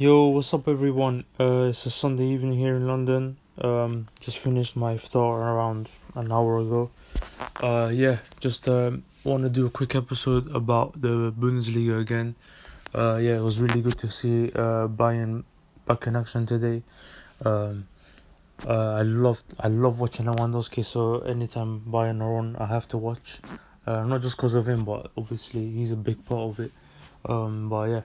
Yo, what's up, everyone? Uh, it's a Sunday evening here in London. Um, just finished my iftar around an hour ago. Uh, yeah, just um, want to do a quick episode about the Bundesliga again. Uh, yeah, it was really good to see uh, Bayern back in action today. Um, uh, I loved I love watching Lewandowski, so anytime Bayern are on, I have to watch. Uh, not just because of him, but obviously he's a big part of it. Um, but yeah.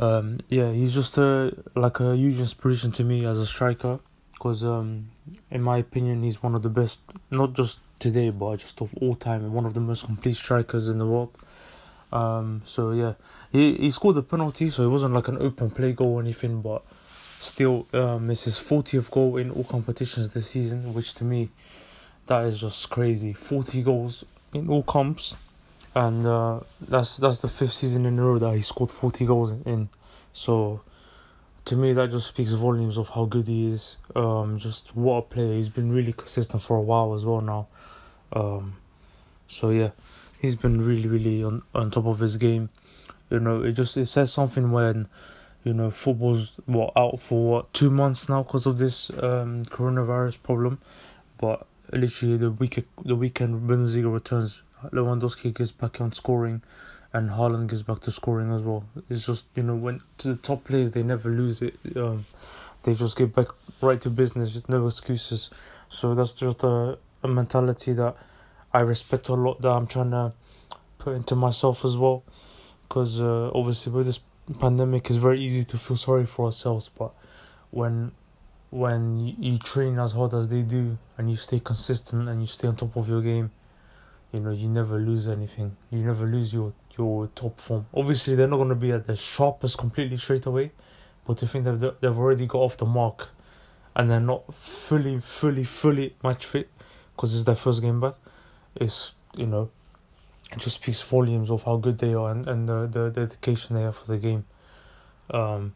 Um, yeah, he's just a like a huge inspiration to me as a striker because um, in my opinion he's one of the best not just today but just of all time one of the most complete strikers in the world. Um, so yeah he he scored a penalty so it wasn't like an open play goal or anything but still um, it's his 40th goal in all competitions this season which to me that is just crazy. 40 goals in all comps and uh, that's that's the fifth season in a row that he scored 40 goals in. So, to me, that just speaks volumes of how good he is. Um, just what a player. He's been really consistent for a while as well now. Um, so yeah, he's been really, really on on top of his game. You know, it just it says something when, you know, football's what out for what two months now because of this um coronavirus problem, but literally the week the weekend Bundesliga returns Lewandowski gets back on scoring, and Haaland gets back to scoring as well. It's just you know when to the top players they never lose it. Um, they just get back right to business. No excuses. So that's just a, a mentality that I respect a lot. That I'm trying to put into myself as well, because uh, obviously with this pandemic, it's very easy to feel sorry for ourselves. But when when you train as hard as they do and you stay consistent and you stay on top of your game you know you never lose anything. You never lose your your top form. Obviously they're not going to be at the sharpest completely straight away but to think that they've already got off the mark and they're not fully fully fully match fit because it's their first game back. Is you know it just speaks volumes of how good they are and, and the, the dedication they have for the game. Um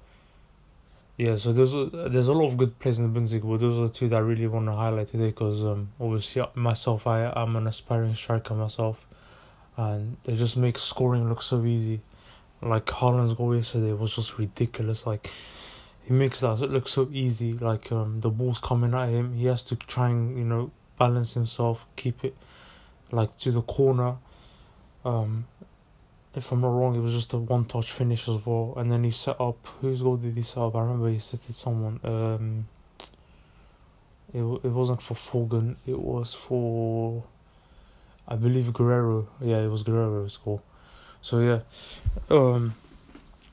yeah, so there's a, there's a lot of good players in the Bundesliga, but those are two that I really want to highlight today because um, obviously uh, myself, I am an aspiring striker myself, and they just make scoring look so easy. Like Haaland's goal yesterday was just ridiculous. Like he makes that look so easy. Like um, the ball's coming at him, he has to try and you know balance himself, keep it like to the corner. Um, if I'm not wrong, it was just a one touch finish as well. And then he set up. Whose goal did he set up? I remember he set it someone. Um, it it wasn't for Foden. It was for, I believe Guerreiro. Yeah, it was Guerreiro's goal. So yeah, um,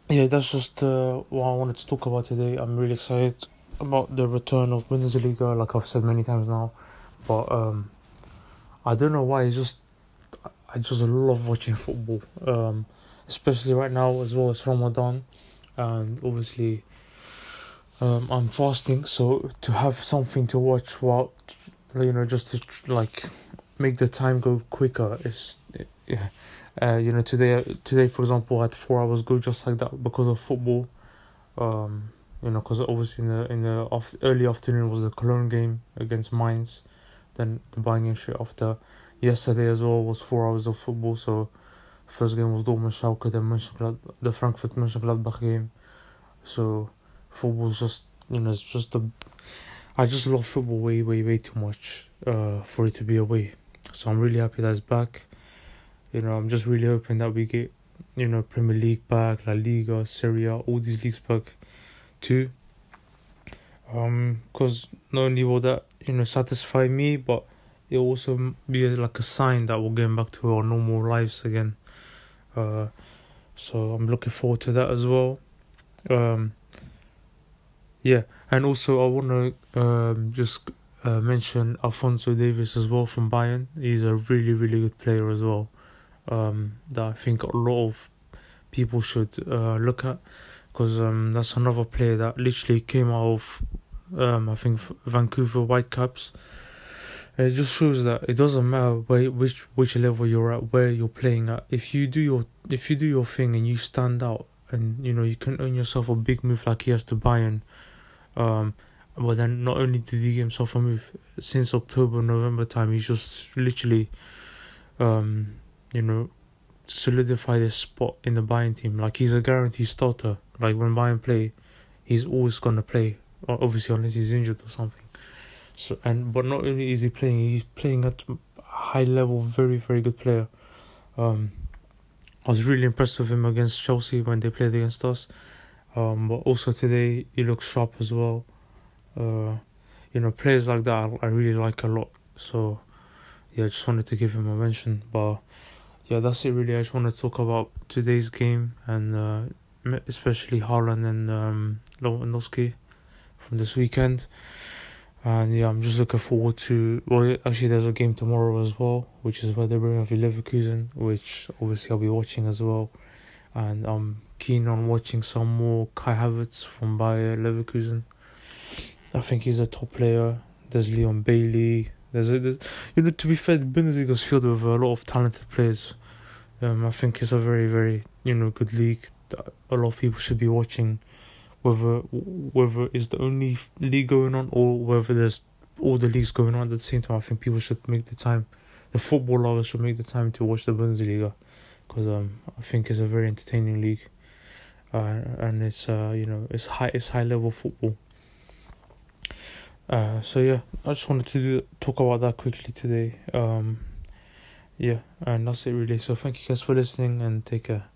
yeah, that's just uh, what I wanted to talk about today. I'm really excited about the return of Bundesliga, like I've said many times now. But um, I don't know why. It's just I just love watching football, um, especially right now as well as Ramadan, and obviously um, I'm fasting, so to have something to watch while you know just to like make the time go quicker is yeah. Uh, you know today today for example had four hours go just like that because of football. Um, you know, because obviously in the in the off, early afternoon was the Cologne game against Mainz, then the Bayern game straight after yesterday as well was four hours of football. So first game was Dortmund Schalke, then Mönchengladbach, the Frankfurt Mönchengladbach game. So football's just you know it's just a. I just love football way way way too much uh, for it to be away. So I'm really happy that it's back. You know I'm just really hoping that we get you know Premier League back, La Liga, Serie A, all these leagues back too. Um, cause not only will that you know satisfy me, but it will also be like a sign that we're getting back to our normal lives again. Uh, so I'm looking forward to that as well. Um, yeah, and also I want to um, just uh, mention Alphonso Davies as well from Bayern. He's a really really good player as well. Um, that I think a lot of people should uh, look at because um, that's another player that literally came out of um, I think Vancouver Whitecaps it just shows that it doesn't matter where, which which level you're at, where you're playing at. If you do your if you do your thing and you stand out, and you know you can earn yourself a big move like he has to Bayern, um, but then not only did he get himself a move since October November time, he's just literally, um, you know, solidified his spot in the Bayern team. Like he's a guaranteed starter. Like when Bayern play, he's always gonna play. Obviously, unless he's injured or something. So and but not only is he playing, he's playing at high level, very very good player. Um, I was really impressed with him against Chelsea when they played against us. Um, but also today he looks sharp as well. Uh, you know, players like that I, I really like a lot. So yeah, I just wanted to give him a mention. But yeah, that's it really. I just want to talk about today's game and uh, especially Haaland and um, Lewandowski from this weekend. And yeah, I'm just looking forward to. Well, actually, there's a game tomorrow as well, which is Werder Bremen Leverkusen, which obviously I'll be watching as well. And I'm keen on watching some more Kai Havertz from Bayer Leverkusen. I think he's a top player. There's Leon Bailey. There's, a, there's you know, to be fair, the Bundesliga is filled with a lot of talented players. Um, I think it's a very, very you know good league that a lot of people should be watching whether whether it's the only league going on or whether there's all the leagues going on at the same time. I think people should make the time. The football lovers should make the time to watch the Bundesliga because um I think it's a very entertaining league. Uh, and it's uh you know it's high it's high level football. Uh, so yeah, I just wanted to do, talk about that quickly today. Um, yeah, and that's it really. So thank you guys for listening and take care.